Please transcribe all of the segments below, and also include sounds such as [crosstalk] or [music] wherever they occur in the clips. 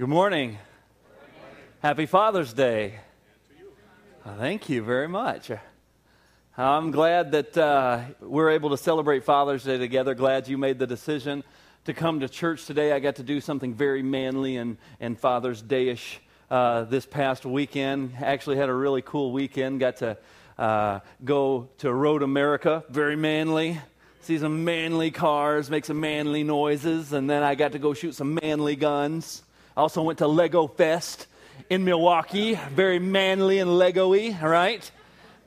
Good morning. Happy Father's Day. Uh, Thank you very much. I'm glad that uh, we're able to celebrate Father's Day together. Glad you made the decision to come to church today. I got to do something very manly and, and Father's Day-ish uh, this past weekend. Actually had a really cool weekend. Got to uh, go to Road America, very manly. See some manly cars, make some manly noises, and then I got to go shoot some manly guns. I also went to Lego Fest in Milwaukee, very manly and Lego-y, right?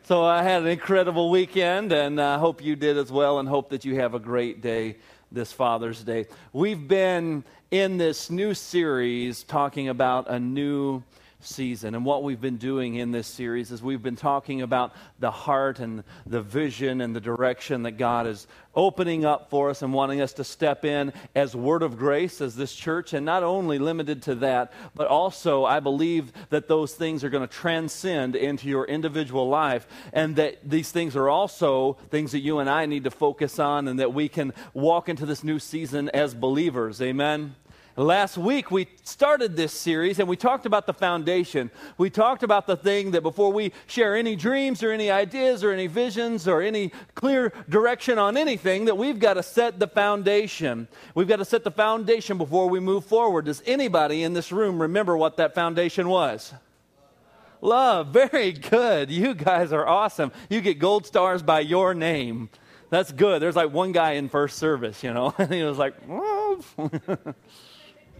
So I had an incredible weekend, and I hope you did as well, and hope that you have a great day this Father's Day. We've been in this new series talking about a new season. And what we've been doing in this series is we've been talking about the heart and the vision and the direction that God is opening up for us and wanting us to step in as Word of Grace, as this church. And not only limited to that, but also I believe that those things are going to transcend into your individual life and that these things are also things that you and I need to focus on and that we can walk into this new season as believers. Amen. Last week, we started this series and we talked about the foundation. We talked about the thing that before we share any dreams or any ideas or any visions or any clear direction on anything, that we've got to set the foundation. We've got to set the foundation before we move forward. Does anybody in this room remember what that foundation was? Love. Very good. You guys are awesome. You get gold stars by your name. That's good. There's like one guy in first service, you know, and [laughs] he was like, [laughs]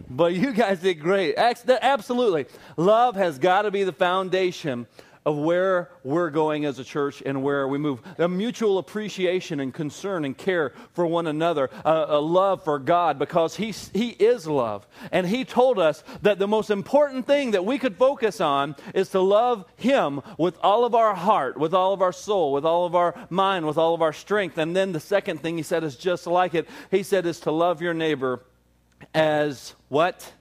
But you guys did great. Absolutely. Love has got to be the foundation of where we're going as a church and where we move. A mutual appreciation and concern and care for one another, a, a, love for God because he, he is love. And He told us that the most important thing that we could focus on is to love Him with all of our heart, with all of our soul, with all of our mind, with all of our strength. And then the second thing He said is just like it. He said is to love your neighbor as what?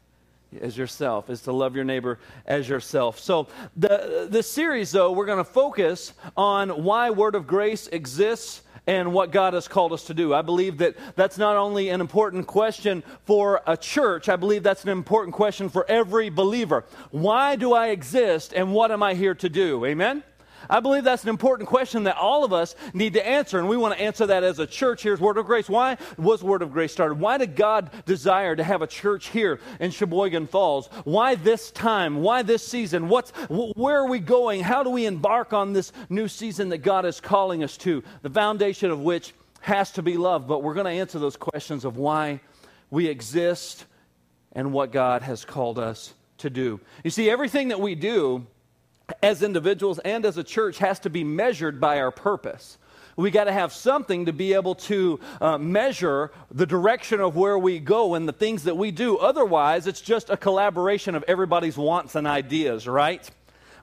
As yourself, is to love your neighbor as yourself. So, the, this series, though, we're going to focus on why Word of Grace exists and what God has called us to do. I believe that that's not only an important question for a church, I believe that's an important question for every believer. Why do I exist and what am I here to do? Amen? I believe that's an important question that all of us need to answer, and we want to answer that as a church. Here's Word of Grace. Why was Word of Grace started? Why did God desire to have a church here in Sheboygan Falls? Why this time? Why this season? What's, where are we going? How do we embark on this new season that God is calling us to? The foundation of which has to be love, but we're going to answer those questions of why we exist and what God has called us to do. You see, everything that we do as individuals and as a church has to be measured by our purpose. We got to have something to be able to uh, measure the direction of where we go and the things that we do. Otherwise, it's just a collaboration of everybody's wants and ideas, right?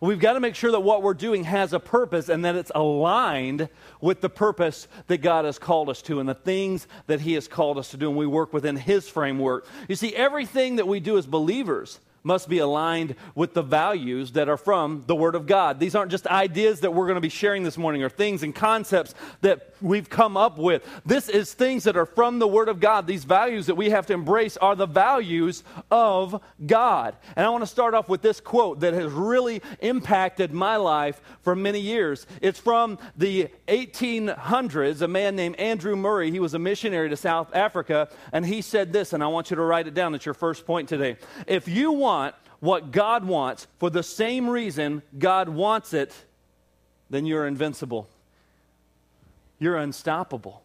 We've got to make sure that what we're doing has a purpose and that it's aligned with the purpose that God has called us to and the things that He has called us to do, and we work within His framework. You see, everything that we do as believers must be aligned with the values that are from the Word of God. These aren't just ideas that we're going to be sharing this morning or things and concepts that we've come up with. This is things that are from the Word of God. These values that we have to embrace are the values of God. And I want to start off with this quote that has really impacted my life for many years. It's from the 1800s, a man named Andrew Murray. He was a missionary to South Africa, and he said this, and I want you to write it down. It's your first point today. If you want what God wants for the same reason God wants it, then you're invincible. You're unstoppable.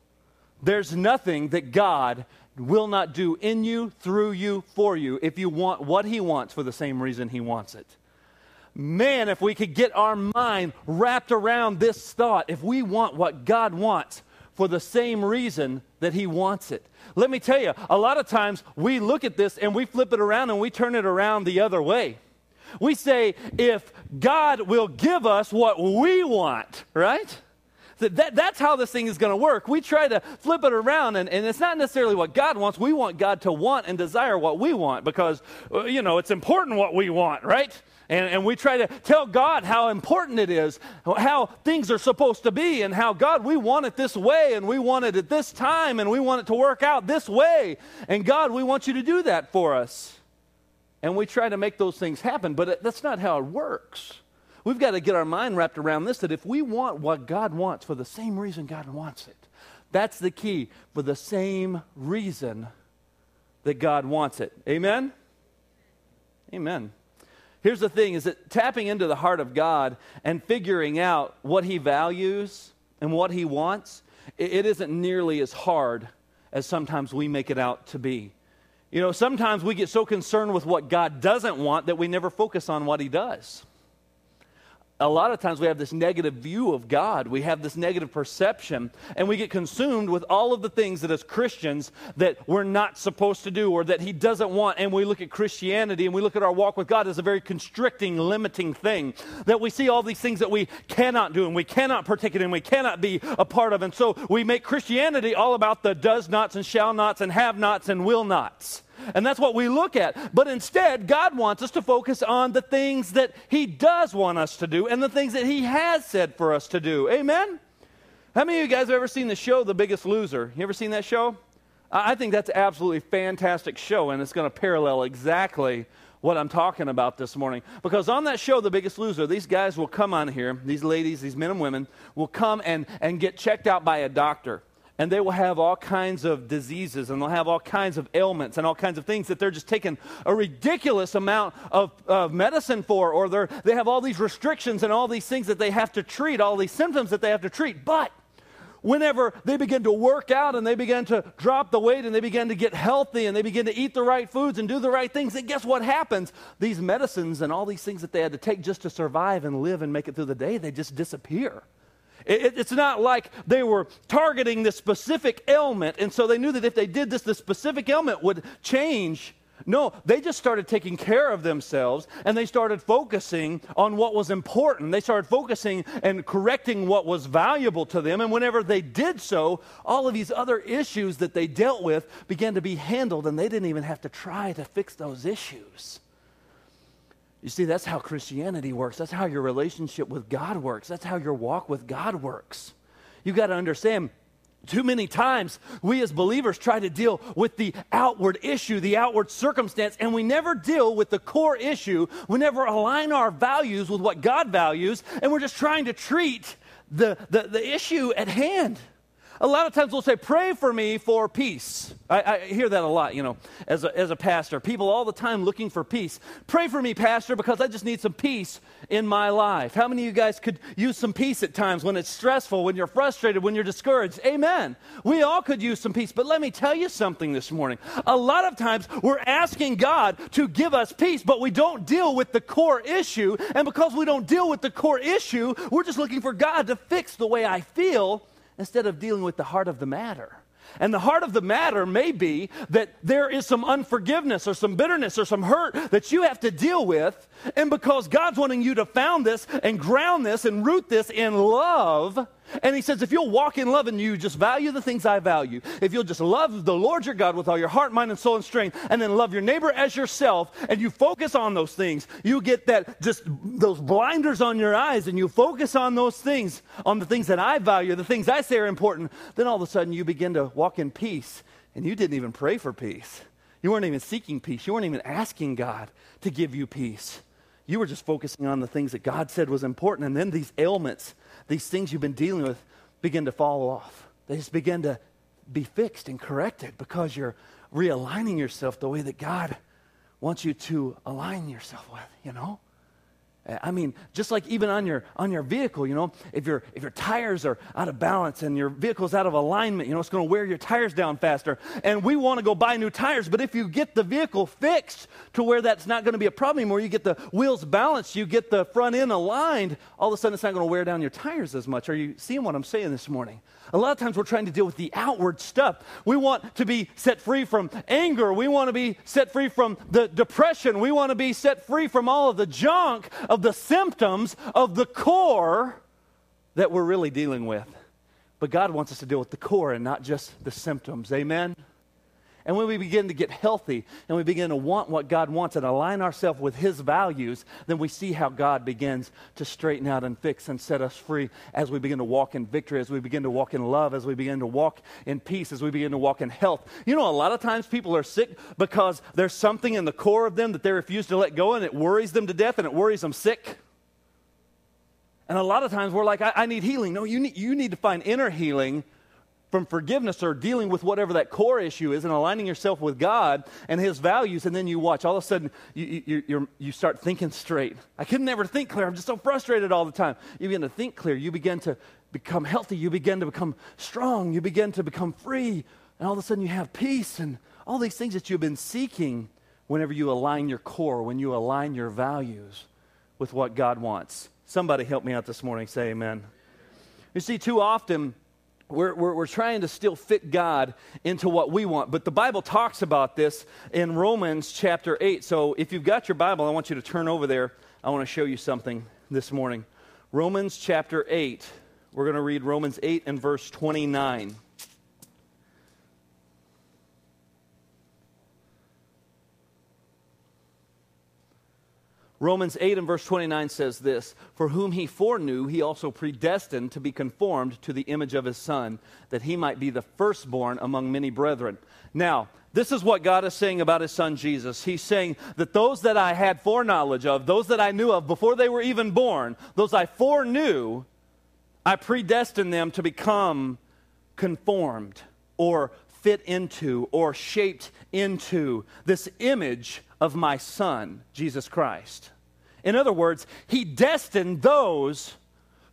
There's nothing that God will not do in you, through you, for you, if you want what He wants for the same reason He wants it. Man, if we could get our mind wrapped around this thought, if we want what God wants for the same reason that He wants it, let me tell you, a lot of times we look at this and we flip it around and we turn it around the other way. We say, if God will give us what we want, right? That, that's how this thing is going to work. We try to flip it around, and, and it's not necessarily what God wants. We want God to want and desire what we want because, uh, you know, it's important what we want, right? And, and we try to tell God how important it is, how things are supposed to be, and how God, we want it this way, and we want it at this time, and we want it to work out this way. And God, we want you to do that for us. and we try to make those things happen, but that's not how it works. We've got to get our mind wrapped around this that if we want what God wants for the same reason God wants it, that's the key for the same reason that God wants it. Amen? Amen. Here's the thing is that tapping into the heart of God and figuring out what he values and what he wants, it isn't nearly as hard as sometimes we make it out to be. You know, sometimes we get so concerned with what God doesn't want that we never focus on what he does a lot of times we have this negative view of God. We have this negative perception, and we get consumed with all of the things that as Christians that we're not supposed to do or that He doesn't want. And we look at Christianity and we look at our walk with God as a very constricting, limiting thing. That we see all these things that we cannot do and we cannot partake in and we cannot be a part of. And so we make Christianity all about the does nots and shall nots and have nots and will nots. And that's what we look at. But instead, God wants us to focus on the things that He does want us to do and the things that He has said for us to do. Amen? How many of you guys have ever seen the show The Biggest Loser? You ever seen that show? I think that's absolutely fantastic show, and it's going to parallel exactly what I'm talking about this morning. Because on that show, The Biggest Loser, these guys will come on here, these ladies, these men and women, will come and, and get checked out by a doctor and they will have all kinds of diseases and they'll have all kinds of ailments and all kinds of things that they're just taking a ridiculous amount of, of medicine for or they're, they have all these restrictions and all these things that they have to treat all these symptoms that they have to treat but whenever they begin to work out and they begin to drop the weight and they begin to get healthy and they begin to eat the right foods and do the right things, then guess what happens? These medicines and all these things that they had to take just to survive and live and make it through the day, they just disappear. It, it's not like they were targeting this specific ailment, and so they knew that if they did this, the specific ailment would change. No, they just started taking care of themselves and they started focusing on what was important. They started focusing and correcting what was valuable to them. And whenever they did so, all of these other issues that they dealt with began to be handled, and they didn't even have to try to fix those issues. You see, that's how Christianity works. That's how your relationship with God works. That's how your walk with God works. You got to understand too many times we as believers try to deal with the outward issue, the outward circumstance, and we never deal with the core issue. We never align our values with what God values, and we're just trying to treat the, the, the issue at hand. A lot of times we'll say, Pray for me for peace. I, I, hear that a lot, you know, as a, as a pastor. People all the time looking for peace. Pray for me, Pastor, because I just need some peace in my life. How many of you guys could use some peace at times when it's stressful, when you're frustrated, when you're discouraged? Amen. We all could use some peace. But let me tell you something this morning. A lot of times we're asking God to give us peace, but we don't deal with the core issue. And because we don't deal with the core issue, we're just looking for God to fix the way I feel instead of dealing with the heart of the matter. And the heart of the matter may be that there is some unforgiveness or some bitterness or some hurt that you have to deal with. And because God's wanting you to found this and ground this and root this in love, and he says, if you'll walk in love and you just value the things I value, if you'll just love the Lord your God with all your heart, mind, and soul and strength, and then love your neighbor as yourself, and you focus on those things, you get that just those blinders on your eyes, and you focus on those things, on the things that I value, the things I say are important, then all of a sudden you begin to walk in peace, and you didn't even pray for peace. You weren't even seeking peace. You weren't even asking God to give you peace. You were just focusing on the things that God said was important, and then these ailments these things you've been dealing with begin to fall off. They just begin to be fixed and corrected because you're realigning yourself the way that God wants you to align yourself with, you know? I mean, just like even on your on your vehicle, you know, if your if your tires are out of balance and your vehicle's out of alignment, you know, it's going to wear your tires down faster. And we want to go buy new tires, but if you get the vehicle fixed to where that's not going to be a problem anymore, you get the wheels balanced, you get the front end aligned, all of a sudden it's not going to wear down your tires as much. Are you seeing what I'm saying this morning? A lot of times we're trying to deal with the outward stuff. We want to be set free from anger. We want to be set free from the depression. We want to be set free from all of the junk of the symptoms of the core that we're really dealing with. But God wants us to deal with the core and not just the symptoms. Amen? And when we begin to get healthy and we begin to want what God wants and align ourselves with His values, then we see how God begins to straighten out and fix and set us free as we begin to walk in victory, as we begin to walk in love, as we begin to walk in peace, as we begin to walk in health. You know, a lot of times people are sick because there's something in the core of them that they refuse to let go and it worries them to death and it worries them sick. And a lot of times we're like, I, I need healing. No, you need, you need to find inner healing from forgiveness or dealing with whatever that core issue is and aligning yourself with God and His values, and then you watch. All of a sudden, you, you, you start thinking straight. I could never think clear. I'm just so frustrated all the time. You begin to think clear. You begin to become healthy. You begin to become strong. You begin to become free. And all of a sudden, you have peace and all these things that you've been seeking whenever you align your core, when you align your values with what God wants. Somebody help me out this morning. Say amen. You see, too often, we're, we're, we're, trying to still fit God into what we want. But the Bible talks about this in Romans chapter 8. So if you've got your Bible, I want you to turn over there. I want to show you something this morning. Romans chapter 8. We're going to read Romans 8 and verse 29. Romans 8 and verse 29 says this For whom he foreknew, he also predestined to be conformed to the image of his Son, that he might be the firstborn among many brethren. Now, this is what God is saying about his Son Jesus. He's saying that those that I had foreknowledge of, those that I knew of before they were even born, those I foreknew, I predestined them to become conformed or fit into or shaped into this image of my Son, Jesus Christ. In other words, He destined those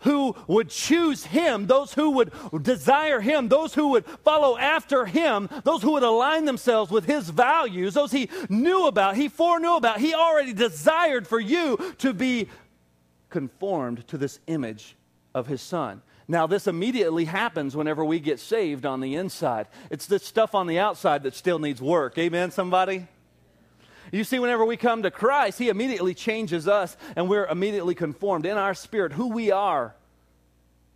who would choose him, those who would desire him, those who would follow after him, those who would align themselves with his values, those he knew about, he foreknew about, he already desired for you to be conformed to this image of his son. Now, this immediately happens whenever we get saved on the inside. It's this stuff on the outside that still needs work. Amen, somebody? You see, whenever we come to Christ, He immediately changes us and we're immediately conformed in our spirit who we are.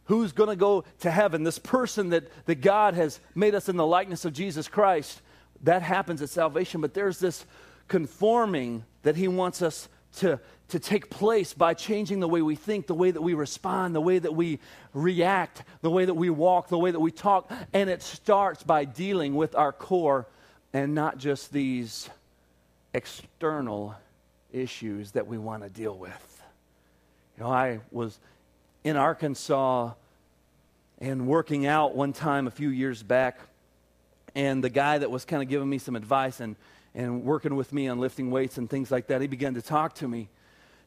Who's going to go to heaven? This person that, that God has made us in the likeness of Jesus Christ. That happens at salvation, but there's this conforming that He wants us to, to take place by changing the way we think, the way that we respond, the way that we react, the way that we walk, the way that we talk. And it starts by dealing with our core and not just these external issues that we want to deal with. You know, I was in Arkansas and working out one time a few years back, and the guy that was kind of giving me some advice and, and working with me on lifting weights and things like that, he began to talk to me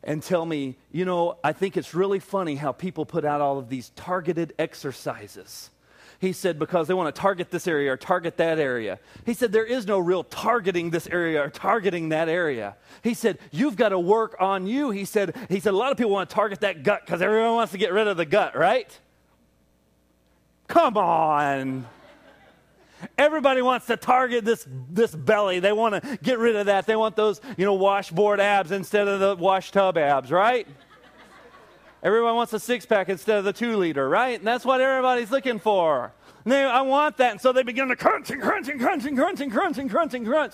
and tell me, you know, I think it's really funny how people put out all of these targeted exercises. He said, because they want to target this area or target that area. He said, there is no real targeting this area or targeting that area. He said, you've got to work on you. He said, he said, a lot of people want to target that gut because everyone wants to get rid of the gut, right? Come on. Everybody wants to target this, this belly. They want to get rid of that. They want those, you know, washboard abs instead of the washtub abs, right? Everyone wants a six pack instead of the two liter, right? And that's what everybody's looking for. And they, I want that. And so they begin to crunch and crunch and crunch and crunch and crunch and crunch and crunch.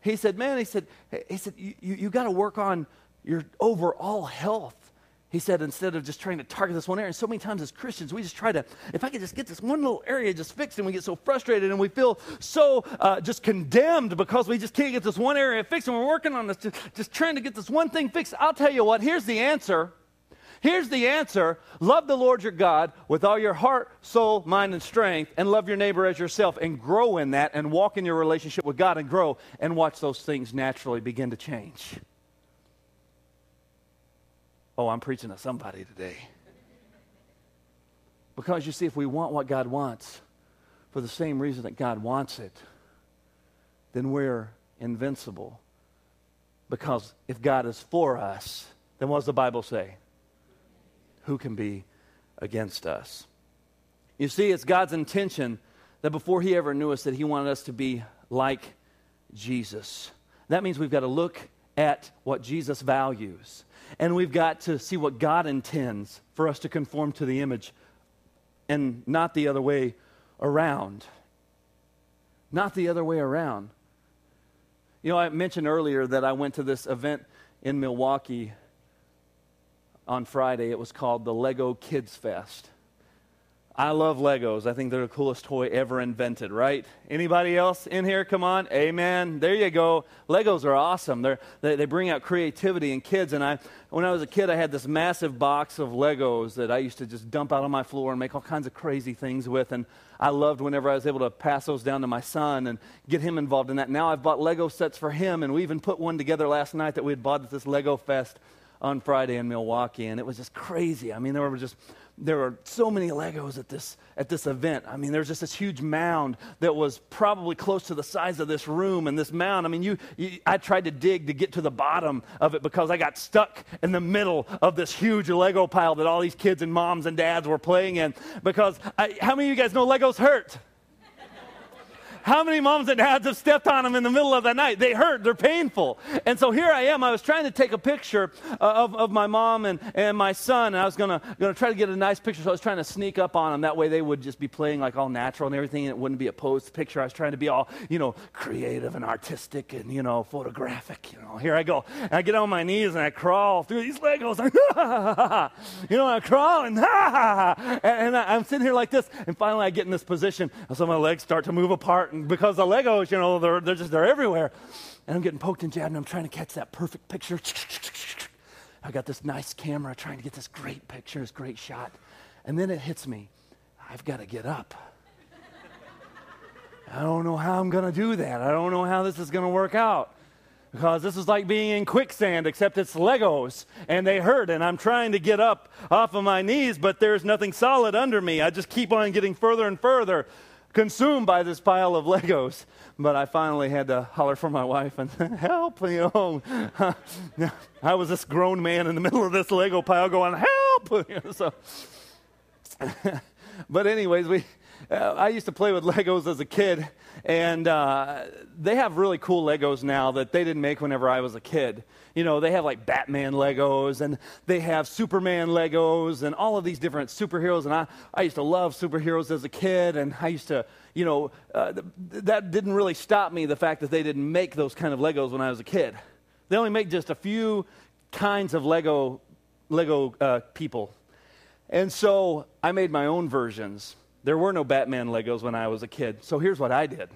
He said, Man, he said, he said, you, you, got to work on your overall health. He said, instead of just trying to target this one area, and so many times as Christians, we just try to, if I could just get this one little area just fixed, and we get so frustrated and we feel so uh, just condemned because we just can't get this one area fixed, and we're working on this, just, just trying to get this one thing fixed. I'll tell you what, here's the answer Here's the answer love the Lord your God with all your heart, soul, mind, and strength, and love your neighbor as yourself, and grow in that, and walk in your relationship with God and grow, and watch those things naturally begin to change. Oh, I'm preaching to somebody today. Because you see, if we want what God wants for the same reason that God wants it, then we're invincible. Because if God is for us, then what does the Bible say? Who can be against us? You see, it's God's intention that before He ever knew us, that He wanted us to be like Jesus. That means we've got to look at what Jesus values. And we've got to see what God intends for us to conform to the image and not the other way around. not the other way around. You know, I mentioned earlier that I went to this event in Milwaukee on Friday. It was called the Lego Kids Fest. I love Legos. I think they're the coolest toy ever invented, right? Anybody else in here? Come on. Amen. There you go. Legos are awesome. They're, they, they bring out creativity in kids. And I, when I was a kid, I had this massive box of Legos that I used to just dump out on my floor and make all kinds of crazy things with. And I loved whenever I was able to pass those down to my son and get him involved in that. Now I've bought Lego sets for him, and we even put one together last night that we had bought at this Lego Fest on Friday in Milwaukee. And it was just crazy. I mean, there were just there were so many Legos at this, at this event. I mean, there was just this huge mound that was probably close to the size of this room. And this mound, I mean, you, you, I tried to dig to get to the bottom of it because I got stuck in the middle of this huge Lego pile that all these kids and moms and dads were playing in. Because I, how many of you guys know Legos hurt? How many moms and dads have stepped on them in the middle of the night? They hurt, they're painful. And so here I am. I was trying to take a picture uh, of, of my mom and, and my son, and I was going to try to get a nice picture. So I was trying to sneak up on them. That way they would just be playing like all natural and everything, and it wouldn't be a posed picture. I was trying to be all, you know, creative and artistic and, you know, photographic. You know, here I go. And I get on my knees and I crawl through these Legos. [laughs] you know, I crawl and, [laughs] and, and I, I'm sitting here like this. And finally I get in this position. And so my legs start to move apart because the Legos, you know, they're, they're just, they're everywhere. And I'm getting poked and jabbed, and I'm trying to catch that perfect picture. I got this nice camera trying to get this great picture, this great shot. And then it hits me. I've got to get up. I don't know how I'm going to do that. I don't know how this is going to work out. Because this is like being in quicksand, except it's Legos and they hurt. And I'm trying to get up off of my knees, but there's nothing solid under me. I just keep on getting further and further consumed by this pile of Legos. But I finally had to holler for my wife and [laughs] help, you oh. [laughs] know. I was this grown man in the middle of this Lego pile going, help! [laughs] so, but anyways, we, I used to play with [laughs] Legos as a kid, and uh, they have really cool Legos now that they didn't make whenever I was a kid. You know, they have like Batman Legos, and they have Superman Legos, and all of these different superheroes. And I, I used to love superheroes as a kid, and I used to, you know, uh, th- that didn't really stop me, the fact that they didn't make those kind of Legos when I was a kid. They only make just a few kinds of Lego, Lego uh, people. And so I made my own versions there were no Batman Legos when I was a kid. So here's what I did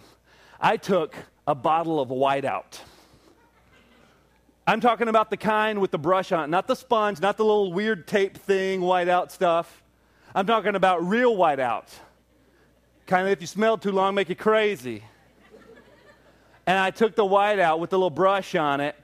I took a bottle of whiteout. I'm talking about the kind with the brush on it, not the sponge, not the little weird tape thing, whiteout stuff. I'm talking about real whiteout. Kind of if you smell too long, make you crazy. And I took the whiteout with the little brush on it,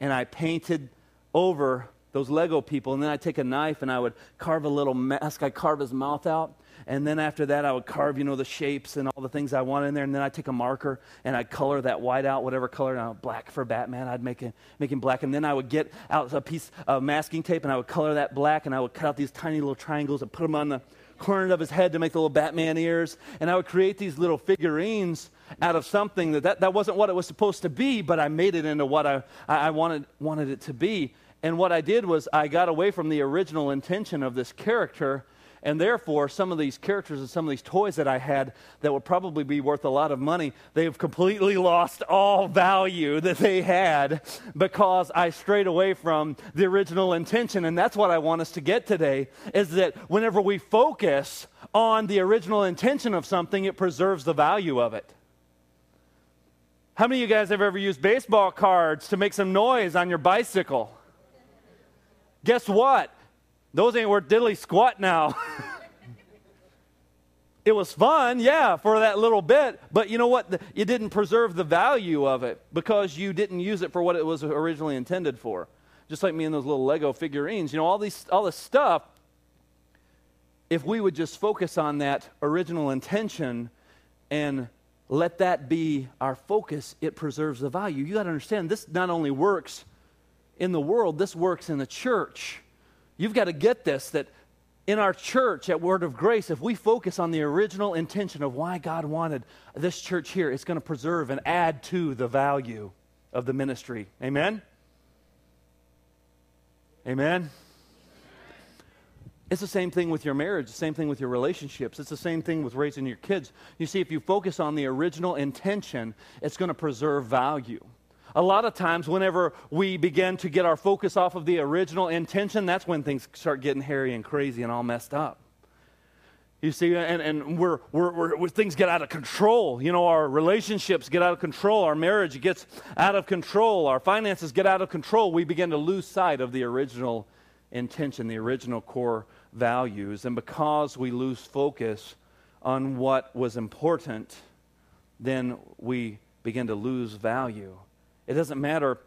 and I painted over those Lego people. And then I'd take a knife and I would carve a little mask. I'd carve his mouth out. And then after that, I would carve, you know, the shapes and all the things I wanted in there. And then I'd take a marker and I'd color that white out, whatever color. Now, black for Batman, I'd make, it, make him black. And then I would get out a piece of masking tape and I would color that black. And I would cut out these tiny little triangles and put them on the corner of his head to make the little Batman ears. And I would create these little figurines out of something that, that, that wasn't what it was supposed to be, but I made it into what I, I wanted, wanted it to be. And what I did was I got away from the original intention of this character and therefore, some of these characters and some of these toys that I had that would probably be worth a lot of money, they've completely lost all value that they had because I strayed away from the original intention. And that's what I want us to get today is that whenever we focus on the original intention of something, it preserves the value of it. How many of you guys have ever used baseball cards to make some noise on your bicycle? Guess what? Those ain't worth diddly squat now. [laughs] it was fun, yeah, for that little bit, but you know what? You didn't preserve the value of it because you didn't use it for what it was originally intended for. Just like me and those little Lego figurines. You know, all, these, all this stuff, if we would just focus on that original intention and let that be our focus, it preserves the value. You got to understand, this not only works in the world, this works in the church. You've got to get this that in our church at Word of Grace, if we focus on the original intention of why God wanted this church here, it's going to preserve and add to the value of the ministry. Amen? Amen? It's the same thing with your marriage, the same thing with your relationships. It's the same thing with raising your kids. You see, if you focus on the original intention, it's going to preserve value. A lot of times, whenever we begin to get our focus off of the original intention, that's when things start getting hairy and crazy and all messed up. You see, and, and we're, we're, we're, things get out of control. You know, our relationships get out of control. Our marriage gets out of control. Our finances get out of control. We begin to lose sight of the original intention, the original core values. And because we lose focus on what was important, then we begin to lose value. It doesn't matter.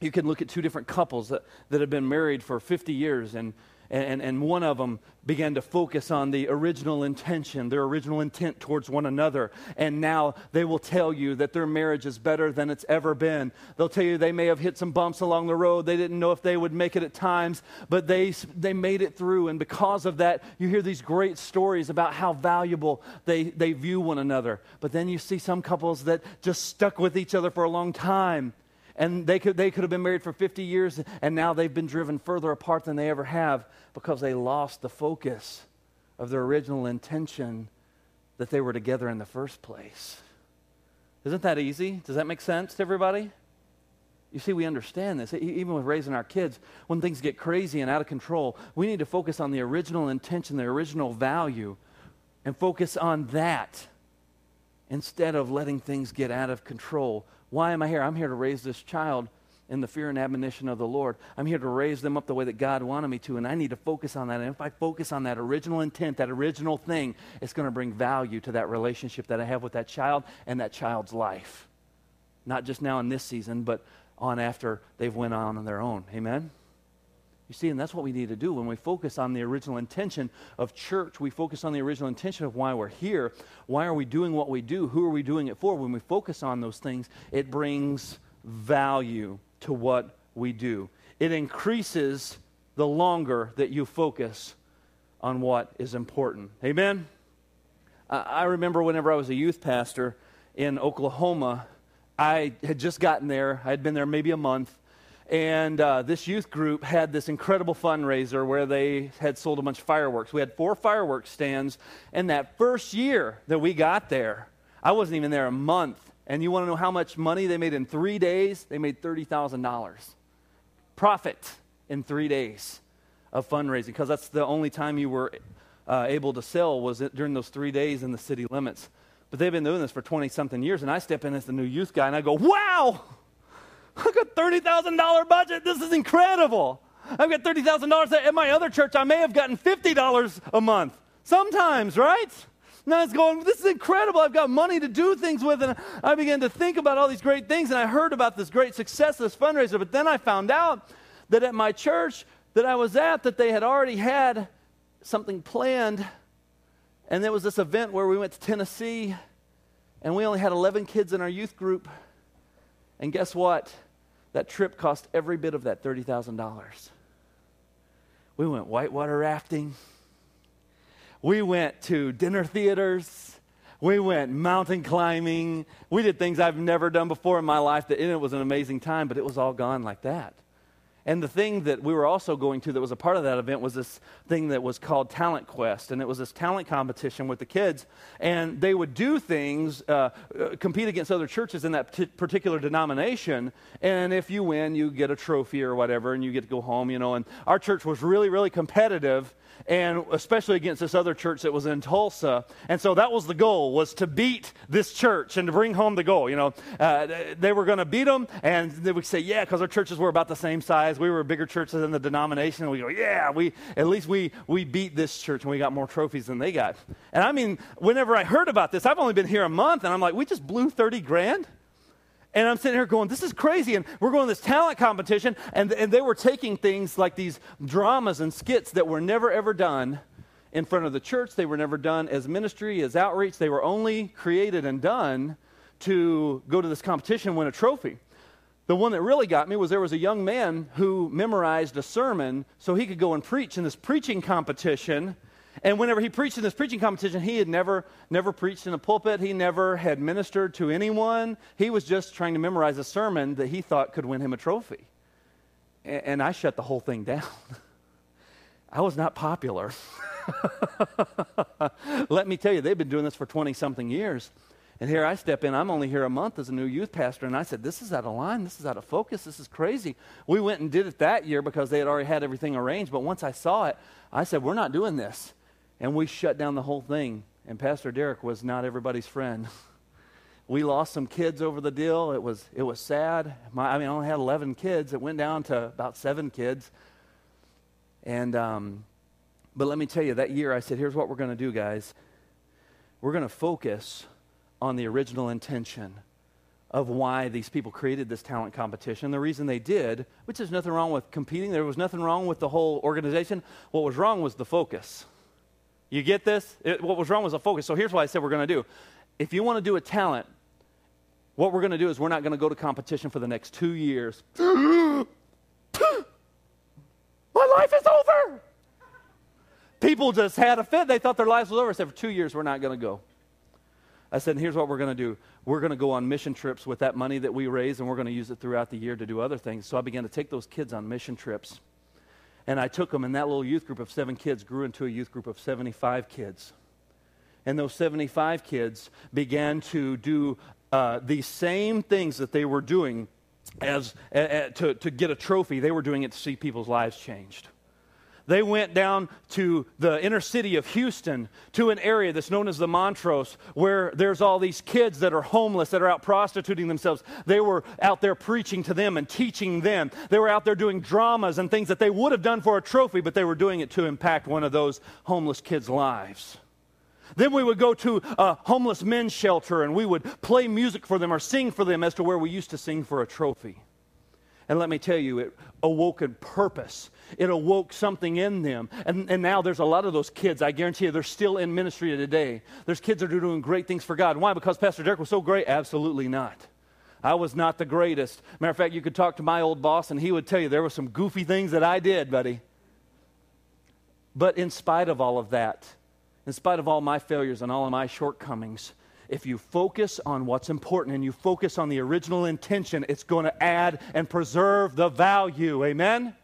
You can look at two different couples that, that have been married for 50 years, and and, and one of them began to focus on the original intention, their original intent towards one another. And now they will tell you that their marriage is better than it's ever been. They'll tell you they may have hit some bumps along the road. They didn't know if they would make it at times, but they, they made it through. And because of that, you hear these great stories about how valuable they, they view one another. But then you see some couples that just stuck with each other for a long time and they could, they could have been married for 50 years, and now they've been driven further apart than they ever have because they lost the focus of their original intention that they were together in the first place. Isn't that easy? Does that make sense to everybody? You see, we understand this. Even with raising our kids, when things get crazy and out of control, we need to focus on the original intention, the original value, and focus on that instead of letting things get out of control why am I here? I'm here to raise this child in the fear and admonition of the Lord. I'm here to raise them up the way that God wanted me to, and I need to focus on that. And if I focus on that original intent, that original thing, it's going to bring value to that relationship that I have with that child and that child's life. Not just now in this season, but on after they've went on on their own. Amen? You see, and that's what we need to do. When we focus on the original intention of church, we focus on the original intention of why we're here. Why are we doing what we do? Who are we doing it for? When we focus on those things, it brings value to what we do. It increases the longer that you focus on what is important. Amen? I remember whenever I was a youth pastor in Oklahoma, I had just gotten there. I had been there maybe a month and uh, this youth group had this incredible fundraiser where they had sold a bunch of fireworks. We had four fireworks stands. And that first year that we got there, I wasn't even there a month. And you want to know how much money they made in three days? They made $30,000 profit in three days of fundraising because that's the only time you were uh, able to sell was during those three days in the city limits. But they've been doing this for 20 something years. And I step in as the new youth guy and I go, wow! I've got $30,000 budget. This is incredible. I've got $30,000 at my other church. I may have gotten $50 a month. Sometimes, right? Now it's going, this is incredible. I've got money to do things with. And I began to think about all these great things. And I heard about this great success, of this fundraiser. But then I found out that at my church that I was at, that they had already had something planned. And there was this event where we went to Tennessee. And we only had 11 kids in our youth group. And guess what? That trip cost every bit of that $30,000. We went whitewater rafting. We went to dinner theaters. We went mountain climbing. We did things I've never done before in my life that it was an amazing time, but it was all gone like that. And the thing that we were also going to that was a part of that event was this thing that was called Talent Quest. And it was this talent competition with the kids. And they would do things, uh, uh, compete against other churches in that t- particular denomination. And if you win, you get a trophy or whatever, and you get to go home, you know. And our church was really, really competitive and especially against this other church that was in Tulsa. And so that was the goal, was to beat this church and to bring home the goal. You know, uh, they were going to beat them, and they would say, yeah, because our churches were about the same size. We were bigger churches than the denomination. And we go, yeah, we at least we we beat this church, and we got more trophies than they got. And I mean, whenever I heard about this, I've only been here a month, and I'm like, we just blew 30 grand? And I'm sitting here going, this is crazy. And we're going to this talent competition, and, and they were taking things like these dramas and skits that were never, ever done in front of the church. They were never done as ministry, as outreach. They were only created and done to go to this competition and win a trophy. The one that really got me was there was a young man who memorized a sermon so he could go and preach in this preaching competition and whenever he preached in this preaching competition, he had never, never preached in a pulpit. He never had ministered to anyone. He was just trying to memorize a sermon that he thought could win him a trophy. And, and I shut the whole thing down. [laughs] I was not popular. [laughs] Let me tell you, they've been doing this for 20 something years. And here I step in. I'm only here a month as a new youth pastor. And I said, This is out of line. This is out of focus. This is crazy. We went and did it that year because they had already had everything arranged. But once I saw it, I said, We're not doing this. And we shut down the whole thing. And Pastor Derek was not everybody's friend. [laughs] we lost some kids over the deal. It was, it was sad. My, I mean, I only had 11 kids. It went down to about seven kids. And, um, but let me tell you, that year I said, here's what we're going to do, guys. We're going to focus on the original intention of why these people created this talent competition. The reason they did, which is nothing wrong with competing, there was nothing wrong with the whole organization. What was wrong was the focus. You get this? It, what was wrong was the focus. So here's what I said we're going to do. If you want to do a talent, what we're going to do is we're not going to go to competition for the next two years. [gasps] My life is over. People just had a fit. They thought their lives was over. I said, for two years, we're not going to go. I said, here's what we're going to do. We're going to go on mission trips with that money that we raise, and we're going to use it throughout the year to do other things. So I began to take those kids on mission trips. And I took them, and that little youth group of seven kids grew into a youth group of 75 kids. And those 75 kids began to do uh, the same things that they were doing as, uh, to, to get a trophy. They were doing it to see people's lives changed. They went down to the inner city of Houston to an area that's known as the Montrose, where there's all these kids that are homeless, that are out prostituting themselves. They were out there preaching to them and teaching them. They were out there doing dramas and things that they would have done for a trophy, but they were doing it to impact one of those homeless kids' lives. Then we would go to a homeless men's shelter and we would play music for them or sing for them as to where we used to sing for a trophy. And let me tell you, it awoke a purpose. It awoke something in them. And, and now there's a lot of those kids, I guarantee you, they're still in ministry today. There's kids that are doing great things for God. Why? Because Pastor Derek was so great? Absolutely not. I was not the greatest. Matter of fact, you could talk to my old boss and he would tell you there were some goofy things that I did, buddy. But in spite of all of that, in spite of all my failures and all of my shortcomings, if you focus on what's important and you focus on the original intention, it's going to add and preserve the value. Amen?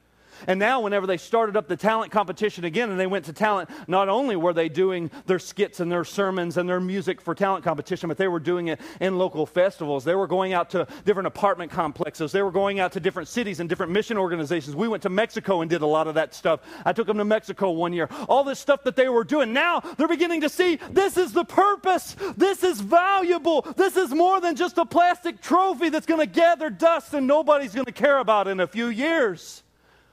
And now, whenever they started up the talent competition again and they went to talent, not only were they doing their skits and their sermons and their music for talent competition, but they were doing it in local festivals. They were going out to different apartment complexes. They were going out to different cities and different mission organizations. We went to Mexico and did a lot of that stuff. I took them to Mexico one year. All this stuff that they were doing. Now they're beginning to see this is the purpose. This is valuable. This is more than just a plastic trophy that's going to gather dust and nobody's going to care about in a few years.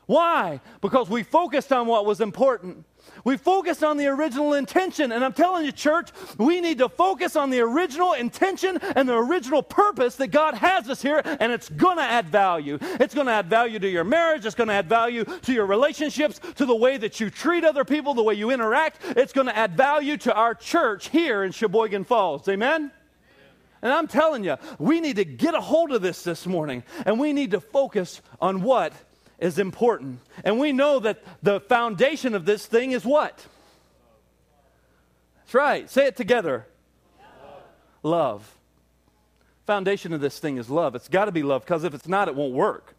Why? Because we focused on what was important. We focused on the original intention. And I'm telling you, church, we need to focus on the original intention and the original purpose that God has us here, and it's going to add value. It's going to add value to your marriage. It's going to add value to your relationships, to the way that you treat other people, the way you interact. It's going to add value to our church here in Sheboygan Falls. Amen? And I'm telling you, we need to get a hold of this this morning, and we need to focus on what is important. And we know that the foundation of this thing is what? That's right. Say it together. Love. love. Foundation of this thing is love. It's got to be love because if it's not, it won't work.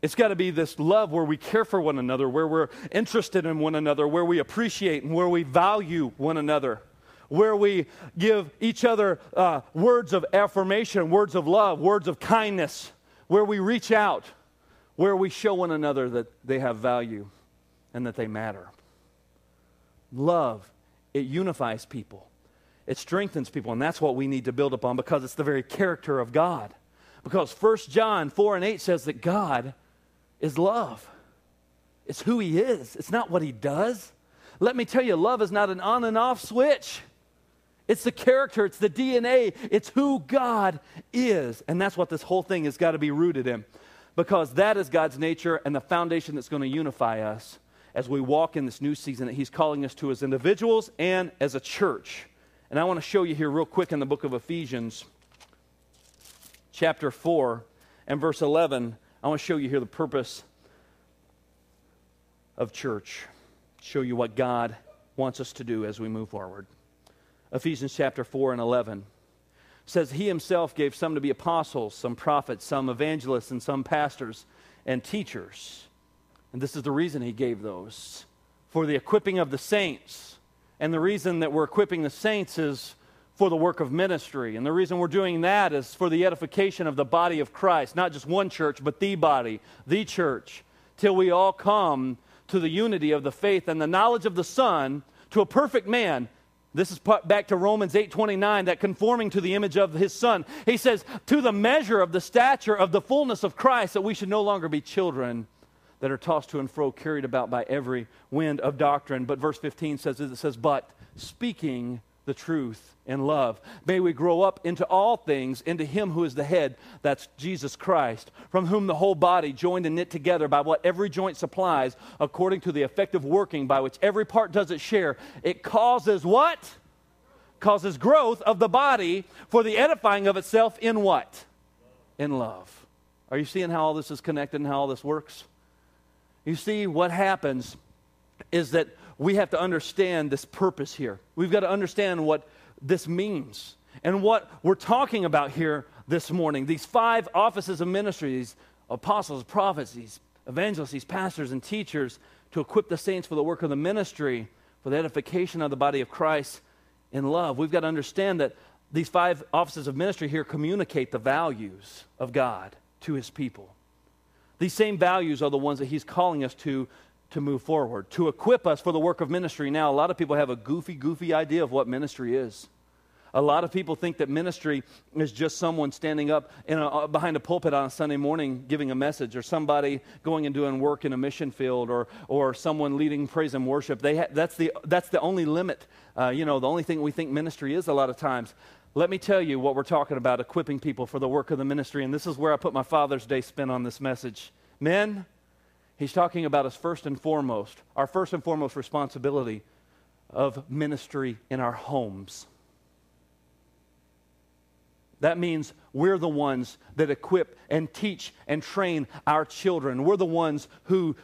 It's got to be this love where we care for one another, where we're interested in one another, where we appreciate and where we value one another, where we give each other uh, words of affirmation, words of love, words of kindness, where we reach out where we show one another that they have value and that they matter. Love, it unifies people, it strengthens people, and that's what we need to build upon because it's the very character of God. Because 1 John 4 and 8 says that God is love. It's who He is, it's not what He does. Let me tell you, love is not an on and off switch. It's the character, it's the DNA, it's who God is. And that's what this whole thing has got to be rooted in because that is God's nature and the foundation that's going to unify us as we walk in this new season that He's calling us to as individuals and as a church. And I want to show you here, real quick, in the book of Ephesians, chapter 4 and verse 11. I want to show you here the purpose of church, show you what God wants us to do as we move forward. Ephesians chapter 4 and 11 says he himself gave some to be apostles, some prophets, some evangelists, and some pastors and teachers And this is the reason he gave those for the equipping of the saints. And the reason that we're equipping the saints is for the work of ministry. And the reason we're doing that is for the edification of the body of Christ, not just one church, but the body, the church, till we all come to the unity of the faith and the knowledge of the Son, to a perfect man. This is back to Romans 8:29 that conforming to the image of his son. He says to the measure of the stature of the fullness of Christ that we should no longer be children that are tossed to and fro carried about by every wind of doctrine. But verse 15 says it says but speaking the truth in love. May we grow up into all things, into Him who is the head, that's Jesus Christ, from whom the whole body, joined and knit together by what every joint supplies, according to the effective working by which every part does its share, it causes what? Causes growth of the body for the edifying of itself in what? In love. Are you seeing how all this is connected and how all this works? You see, what happens is that we have to understand this purpose here. We've got to understand what this means and what we're talking about here this morning. These five offices of ministry, these apostles, prophets, these evangelists, these pastors, and teachers to equip the saints for the work of the ministry, for the edification of the body of Christ in love. We've got to understand that these five offices of ministry here communicate the values of God to his people. These same values are the ones that he's calling us to to move forward, to equip us for the work of ministry. Now, a lot of people have a goofy, goofy idea of what ministry is. A lot of people think that ministry is just someone standing up a, uh, behind a pulpit on a Sunday morning giving a message, or somebody going and doing work in a mission field, or, or someone leading praise and worship. They ha- that's, the, that's the only limit, uh, you know, the only thing we think ministry is a lot of times. Let me tell you what we're talking about equipping people for the work of the ministry, and this is where I put my Father's Day spin on this message. Men, He's talking about us first and foremost, our first and foremost responsibility of ministry in our homes. That means we're the ones that equip and teach and train our children. We're the ones who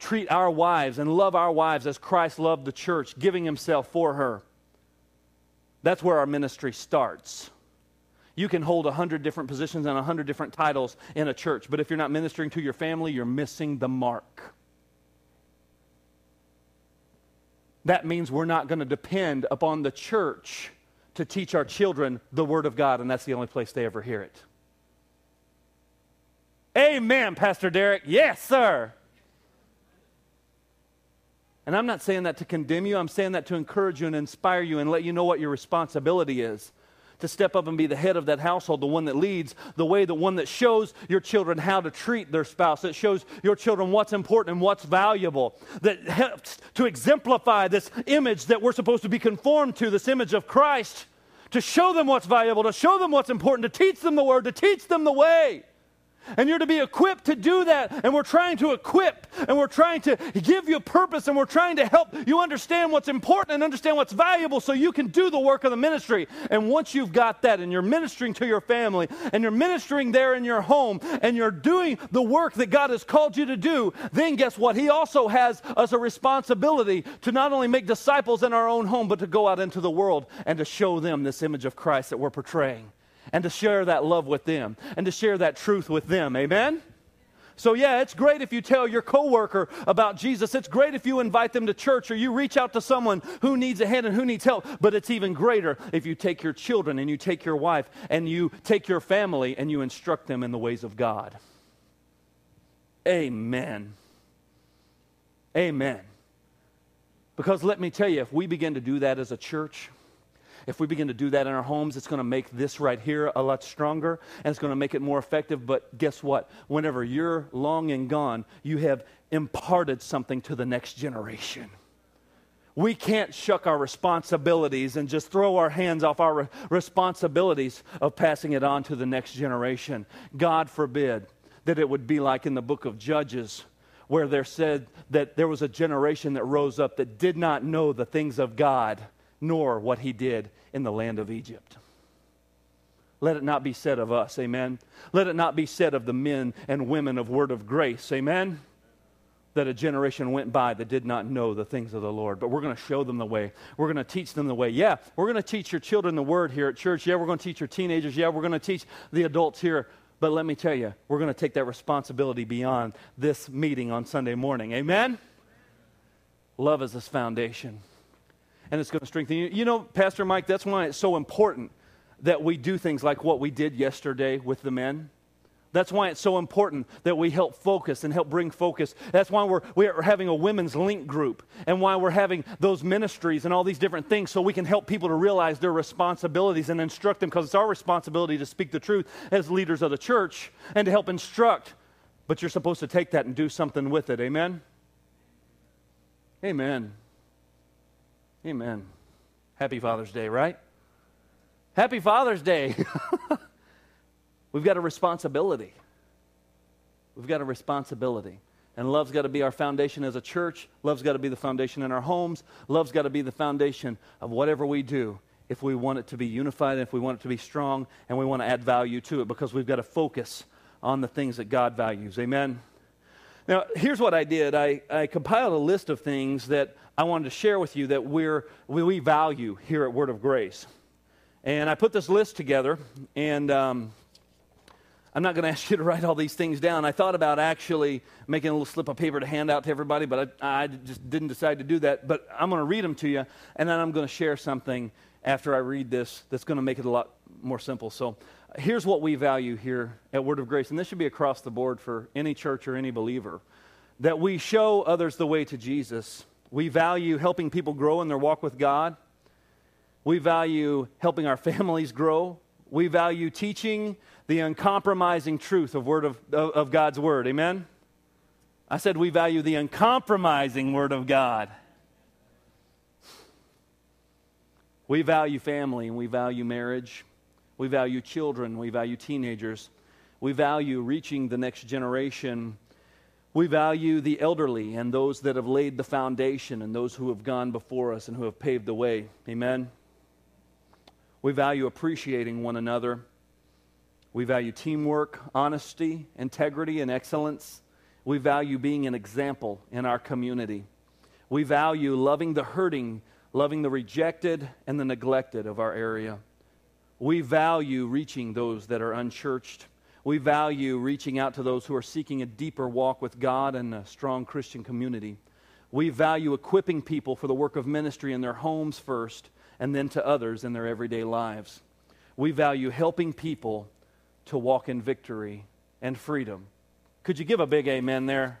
treat our wives and love our wives as Christ loved the church, giving himself for her. That's where our ministry starts. You can hold a hundred different positions and a hundred different titles in a church, but if you're not ministering to your family, you're missing the mark. That means we're not going to depend upon the church to teach our children the Word of God, and that's the only place they ever hear it. Amen, Pastor Derek. Yes, sir. And I'm not saying that to condemn you, I'm saying that to encourage you and inspire you and let you know what your responsibility is to step up and be the head of that household, the one that leads, the way, the one that shows your children how to treat their spouse, that shows your children what's important and what's valuable, that helps to exemplify this image that we're supposed to be conformed to, this image of Christ, to show them what's valuable, to show them what's important, to teach them the word, to teach them the way. And you're to be equipped to do that. And we're trying to equip and we're trying to give you a purpose and we're trying to help you understand what's important and understand what's valuable so you can do the work of the ministry. And once you've got that and you're ministering to your family and you're ministering there in your home and you're doing the work that God has called you to do, then guess what? He also has us a responsibility to not only make disciples in our own home, but to go out into the world and to show them this image of Christ that we're portraying and to share that love with them and to share that truth with them. Amen? So, yeah, it's great if you tell your coworker about Jesus. It's great if you invite them to church or you reach out to someone who needs a hand and who needs help. But it's even greater if you take your children and you take your wife and you take your family and you instruct them in the ways of God. Amen. Amen. Because let me tell you, if we begin to do that as a church, if we begin to do that in our homes, it's going to make this right here a lot stronger and it's going to make it more effective. But guess what? Whenever you're long and gone, you have imparted something to the next generation. We can't shuck our responsibilities and just throw our hands off our re- responsibilities of passing it on to the next generation. God forbid that it would be like in the book of Judges where there said that there was a generation that rose up that did not know the things of God nor what he did in the land of Egypt. Let it not be said of us, amen. Let it not be said of the men and women of Word of Grace, amen. That a generation went by that did not know the things of the Lord. But we're going to show them the way. We're going to teach them the way. Yeah, we're going to teach your children the Word here at church. Yeah, we're going to teach your teenagers. Yeah, we're going to teach the adults here. But let me tell you, we're going to take that responsibility beyond this meeting on Sunday morning. Amen? Love is this foundation. And it's going to strengthen you. You know, Pastor Mike, that's why it's so important that we do things like what we did yesterday with the men. That's why it's so important that we help focus and help bring focus. That's why we're, we're having a women's link group and why we're having those ministries and all these different things so we can help people to realize their responsibilities and instruct them because it's our responsibility to speak the truth as leaders of the church and to help instruct. But you're supposed to take that and do something with it. Amen? Amen. Amen. Happy Father's Day, right? Happy Father's Day. [laughs] We've got a responsibility. We've got a responsibility. And love's got to be our foundation as a church. Love's got to be the foundation in our homes. Love's got to be the foundation of whatever we do if we want it to be unified, and if we want it to be strong, and we want to add value to it because we've got to focus on the things that God values. Amen? Now, here's what I did I, I compiled a list of things that I wanted to share with you that we're, we value here at Word of Grace. And I put this list together, and um, I'm not going [laughs] to ask you to write all these things down. I thought about actually making a little slip of paper to hand out to everybody, but I, I just didn't decide to do that. But I'm going to read them to you, and then I'm going to share something after I read this that's going to make it a lot more simple. So here's what we value here at Word of Grace, and this should be across the board for any church or any believer that we show others the way to Jesus. We value helping people grow in their walk with God. We value helping our families grow. We value teaching the uncompromising truth of, word of, of God's Word. Amen? I said we value the uncompromising Word of God. We value family and we value marriage. We value children. We value teenagers. We value reaching the next generation. We value the elderly and those that have laid the foundation and those who have gone before us and who have paved the way. Amen? We value appreciating one another. We value teamwork, honesty, integrity, and excellence. We value being an example in our community. We value loving the hurting, loving the rejected and the neglected of our area. We value reaching those that are unchurched. We value reaching out to those who are seeking a deeper walk with God and a strong Christian community. We value equipping people for the work of ministry in their homes first and then to others in their everyday lives. We value helping people to walk in victory and freedom. Could you give a big amen there?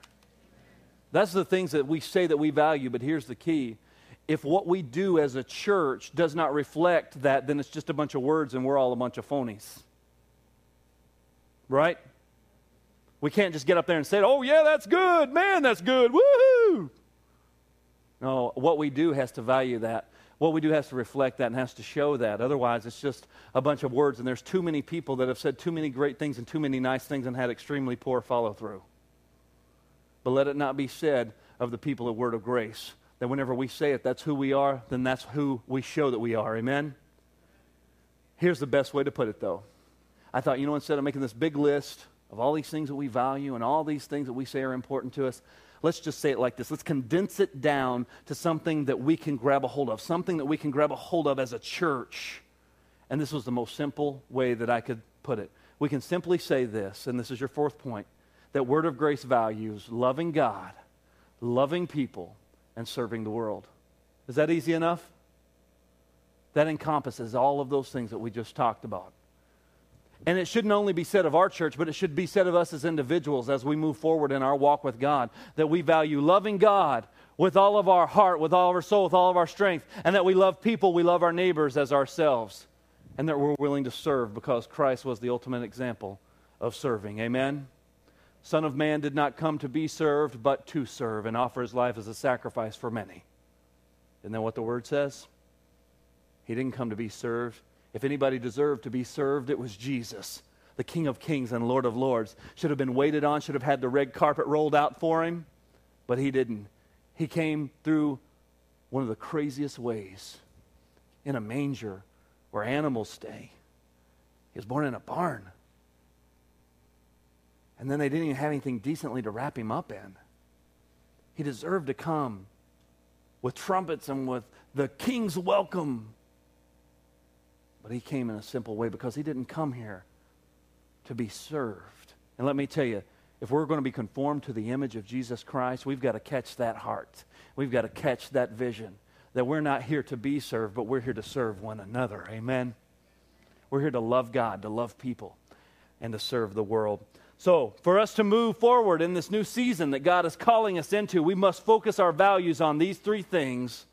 That's the things that we say that we value, but here's the key. If what we do as a church does not reflect that, then it's just a bunch of words and we're all a bunch of phonies. Right? We can't just get up there and say, oh, yeah, that's good. Man, that's good. Woohoo! No, what we do has to value that what we do has to reflect that and has to show that. Otherwise, it's just a bunch of words, and there's too many people that have said too many great things and too many nice things and had extremely poor follow through. But let it not be said of the people of Word of Grace that whenever we say it, that's who we are, then that's who we show that we are. Amen? Here's the best way to put it, though. I thought, you know, instead of making this big list of all these things that we value and all these things that we say are important to us, let's just say it like this let's condense it down to something that we can grab a hold of, something that we can grab a hold of as a church. And this was the most simple way that I could put it. We can simply say this, and this is your fourth point that Word of Grace values loving God, loving people, and serving the world. Is that easy enough? That encompasses all of those things that we just talked about. And it shouldn't only be said of our church, but it should be said of us as individuals as we move forward in our walk with God that we value loving God with all of our heart, with all of our soul, with all of our strength, and that we love people, we love our neighbors as ourselves, and that we're willing to serve because Christ was the ultimate example of serving. Amen? Son of Man did not come to be served, but to serve and offer his life as a sacrifice for many. Isn't that what the word says? He didn't come to be served, if anybody deserved to be served, it was Jesus, the King of Kings and Lord of Lords. Should have been waited on, should have had the red carpet rolled out for him, but he didn't. He came through one of the craziest ways in a manger where animals stay. He was born in a barn. And then they didn't even have anything decently to wrap him up in. He deserved to come with trumpets and with the king's welcome but he came in a simple way because he didn't come here to be served. And let me tell you, if we're going to be conformed to the image of Jesus Christ, we've got to catch that heart. We've got to catch that vision that we're not here to be served, but we're here to serve one another. Amen. We're here to love God, to love people, and to serve the world. So, for us to move forward in this new season that God is calling us into, we must focus our values on these three things,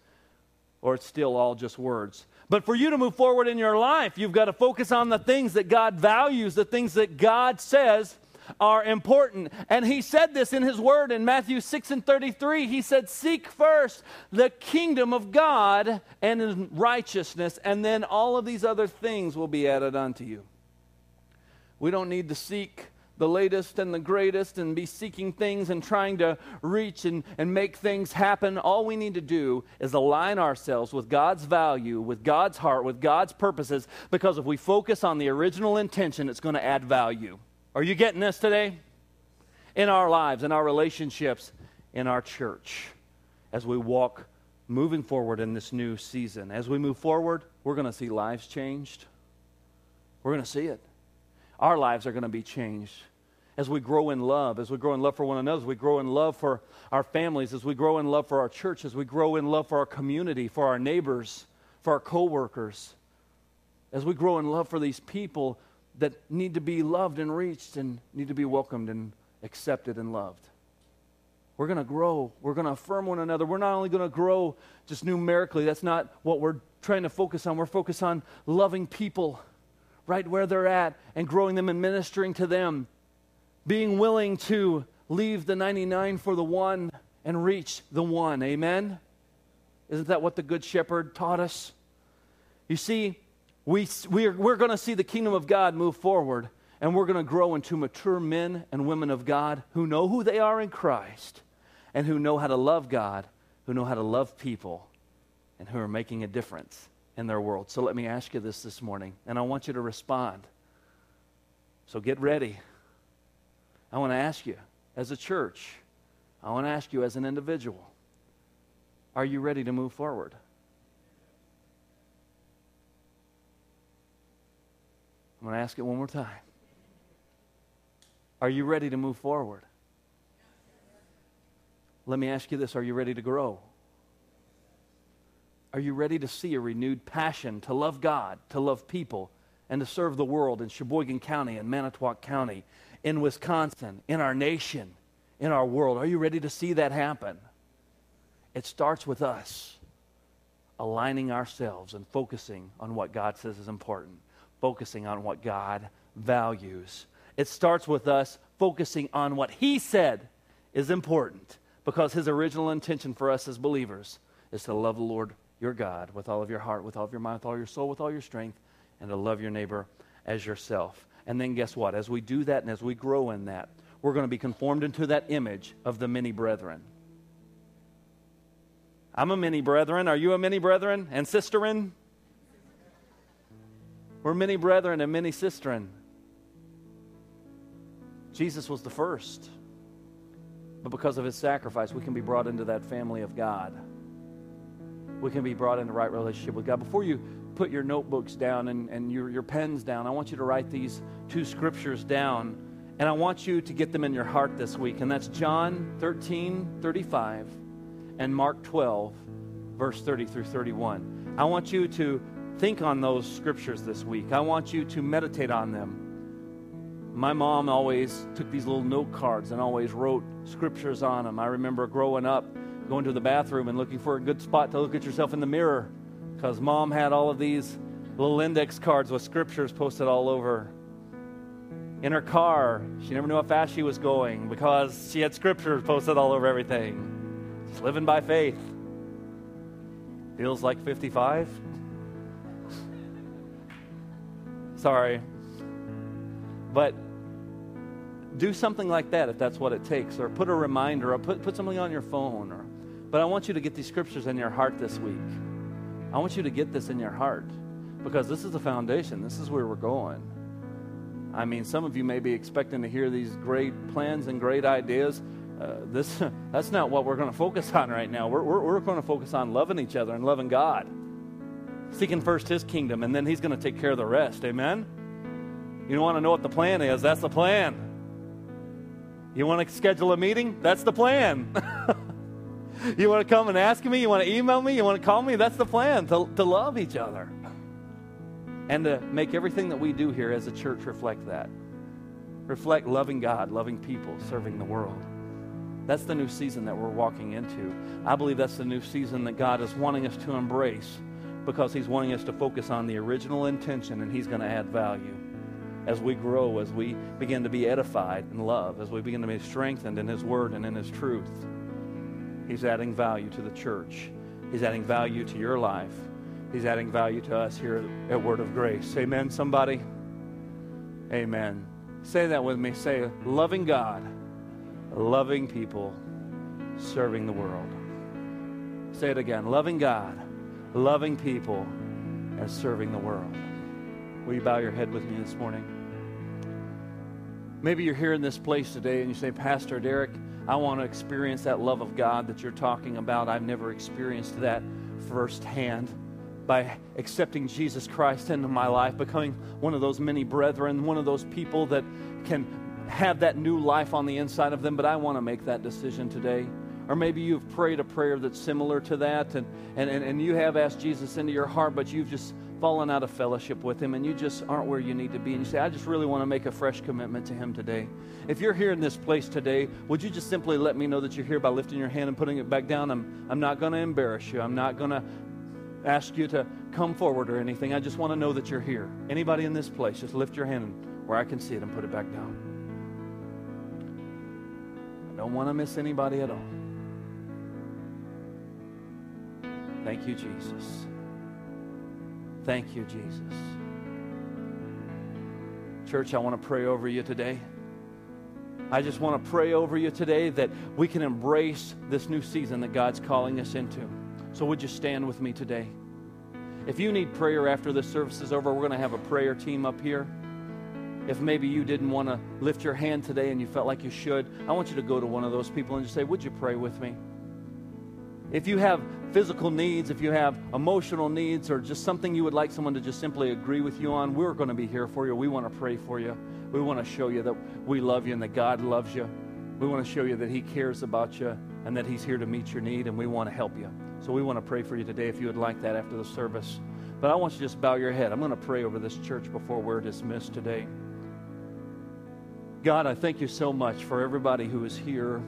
or it's still all just words. But for you to move forward in your life, you've got to focus on the things that God values, the things that God says are important. And he said this in his word in Matthew 6 and 33. He said, Seek first the kingdom of God and righteousness, and then all of these other things will be added unto you. We don't need to seek the latest and the greatest and be seeking things and trying to reach and, and make things happen. All we need to do is align ourselves with God's value, with God's heart, with God's purposes, because if we focus on the original intention, it's going to add value. Are you getting this today? In our lives, in our relationships, in our church, as we walk moving forward in this new season. As we move forward, we're going to see lives changed. We're going to see it. Our lives are going to be changed as we grow in love, as we grow in love for one another, as we grow in love for our families, as we grow in love for our church, as we grow in love for our community, for our neighbors, for our coworkers, as we grow in love for these people that need to be loved and reached and need to be welcomed and accepted and loved. We're going to grow. We're going to affirm one another. We're not only going to grow just numerically, that's not what we're trying to focus on. We're focused on loving people right where they're at and growing them and ministering to them. Being willing to leave the 99 for the one and reach the one. Amen? Isn't that what the Good Shepherd taught us? You see, we, we are, we're going to see the kingdom of God move forward, and we're going to grow into mature men and women of God who know who they are in Christ and who know how to love God, who know how to love people, and who are making a difference in their world. So let me ask you this this morning, and I want you to respond. So get ready. I want to ask you, as a church, I want to ask you as an individual, are you ready to move forward? I'm going to ask it one more time. Are you ready to move forward? Let me ask you this Are you ready to grow? Are you ready to see a renewed passion to love God, to love people, and to serve the world in Sheboygan County and Manitowoc County, in Wisconsin, in our nation, in our world? Are you ready to see that happen? It starts with us aligning ourselves and focusing on what God says is important focusing on what God values. It starts with us focusing on what He said is important because His original intention for us as believers is to love the Lord your God with all of your heart, with all of your mind, with all your soul, with all your strength, and to love your neighbor as yourself. And then guess what? As we do that and as we grow in that, we're going to be conformed into that image of the many brethren. I'm a many brethren. Are you a many brethren and sisterin? We're many brethren and many sistren. Jesus was the first. But because of his sacrifice, we can be brought into that family of God. We can be brought into right relationship with God. Before you put your notebooks down and, and your, your pens down, I want you to write these two scriptures down. And I want you to get them in your heart this week. And that's John 13, 35 and Mark 12, verse 30 through 31. I want you to Think on those scriptures this week. I want you to meditate on them. My mom always took these little note cards and always wrote scriptures on them. I remember growing up, going to the bathroom and looking for a good spot to look at yourself in the mirror because mom had all of these little index cards with scriptures posted all over. In her car, she never knew how fast she was going because she had scriptures posted all over everything. Just living by faith. Feels like 55? Sorry. But do something like that if that's what it takes, or put a reminder, or put, put something on your phone. Or, but I want you to get these scriptures in your heart this week. I want you to get this in your heart because this is the foundation. This is where we're going. I mean, some of you may be expecting to hear these great plans and great ideas. Uh, this, [laughs] that's not what we're going to focus on right now. We're, we're, we're going to focus on loving each other and loving God seeking first his kingdom, and then he's going to take care of the rest. Amen? You want to know what the plan is? That's the plan. You want to schedule a meeting? That's the plan. [laughs] [laughs] you want to come and ask me? You want to email me? You want to call me? That's the plan to, to love each other and to make everything that we do here as a church reflect that. Reflect loving God, loving people, serving the world. That's the new season that we're walking into. I believe that's the new season that God is wanting us to embrace because He's wanting us to focus on the original intention and He's going to add value. As we grow, as we begin to be edified in love, as we begin to be strengthened in His Word and in His truth, He's adding value to the church. He's adding value to your life. He's adding value to us here at Word of Grace. Amen, somebody? Amen. Say that with me. Say, loving God, loving people, serving the world. Say it again. Loving God, loving people, and serving the world. Will you bow your head with me this morning? Maybe you're here in this place today and you say, Pastor Derek, I want to experience that love of God that you're talking about. I've never experienced that firsthand by accepting Jesus Christ into my life, becoming one of those many brethren, one of those people that can have that new life on the inside of them. But I want to make that decision today. Or maybe you've prayed a prayer that's similar to that, and, and, and, you have asked Jesus into your heart, but you've just fallen out of fellowship with Him and you just aren't where you need to be. And you say, I just really want to make a fresh commitment to Him today. If you're here in this place today, would you just simply let me know that you're here by lifting your hand and putting it back down? I'm, I'm not going to embarrass you. I'm not going to ask you to come forward or anything. I just want to know that you're here. Anybody in this place, just lift your hand where I can see it and put it back down. I don't want to miss anybody at all. Thank you, Jesus. Thank you, Jesus. Church, I want to pray over you today. I just want to pray over you today that we can embrace this new season that God's calling us into. So, would you stand with me today? If you need prayer after this service is over, we're going to have a prayer team up here. If maybe you didn't want to lift your hand today and you felt like you should, I want you to go to one of those people and just say, Would you pray with me? If you have physical needs, if you have emotional needs, or just something you would like someone to just simply agree with you on, we're going to be here for you. We want to pray for you. We want to show you that we love you and that God loves you. We want to show you that He cares about you and that He's here to meet your need, and we want to help you. So we want to pray for you today if you would like that after the service. But I want you to just bow your head. I'm going to pray over this church before we're dismissed today. God, I thank you so much for everybody who is here,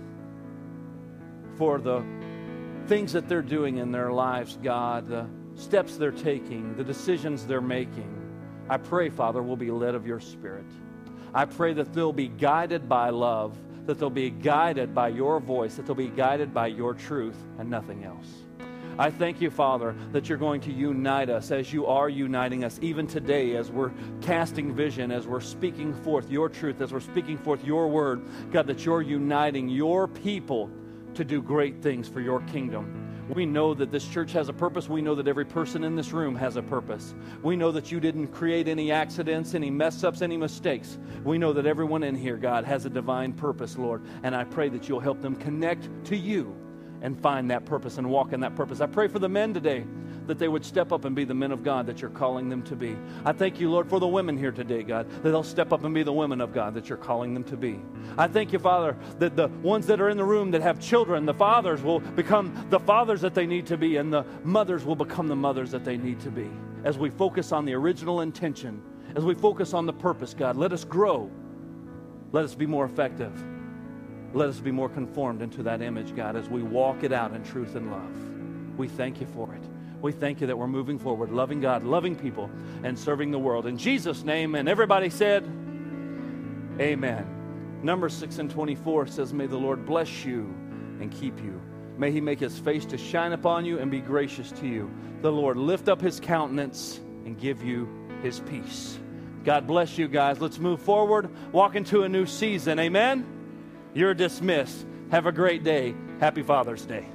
for the things that they're doing in their lives, God, the steps they're taking, the decisions they're making. I pray, Father, will be led of your Spirit. I pray that they'll be guided by love, that they'll be guided by your voice, that they'll be guided by your truth and nothing else. I thank you, Father, that you're going to unite us as you are uniting us even today as we're casting vision, as we're speaking forth your truth, as we're speaking forth your word. God, that you're uniting your people to do great things for your kingdom. We know that this church has a purpose. We know that every person in this room has a purpose. We know that you didn't create any accidents, any mess ups, any mistakes. We know that everyone in here, God, has a divine purpose, Lord. And I pray that you'll help them connect to you and find that purpose and walk in that purpose. I pray for the men today that they would step up and be the men of God that you're calling them to be. I thank you, Lord, for the women here today, God, that they'll step up and be the women of God that you're calling them to be. I thank you, Father, that the ones that are in the room that have children, the fathers will become the fathers that they need to be, and the mothers will become the mothers that they need to be. As we focus on the original intention, as we focus on the purpose, God, let us grow. Let us be more effective. Let us be more conformed into that image, God, as we walk it out in truth and love. We thank you for it. We thank you that we're moving forward, loving God, loving people, and serving the world. In Jesus' name, and everybody said, Amen. Number 6 and 24 says, May the Lord bless you and keep you. May he make his face to shine upon you and be gracious to you. The Lord lift up his countenance and give you his peace. God bless you guys. Let's move forward, walk into a new season. Amen. You're dismissed. Have a great day. Happy Father's Day.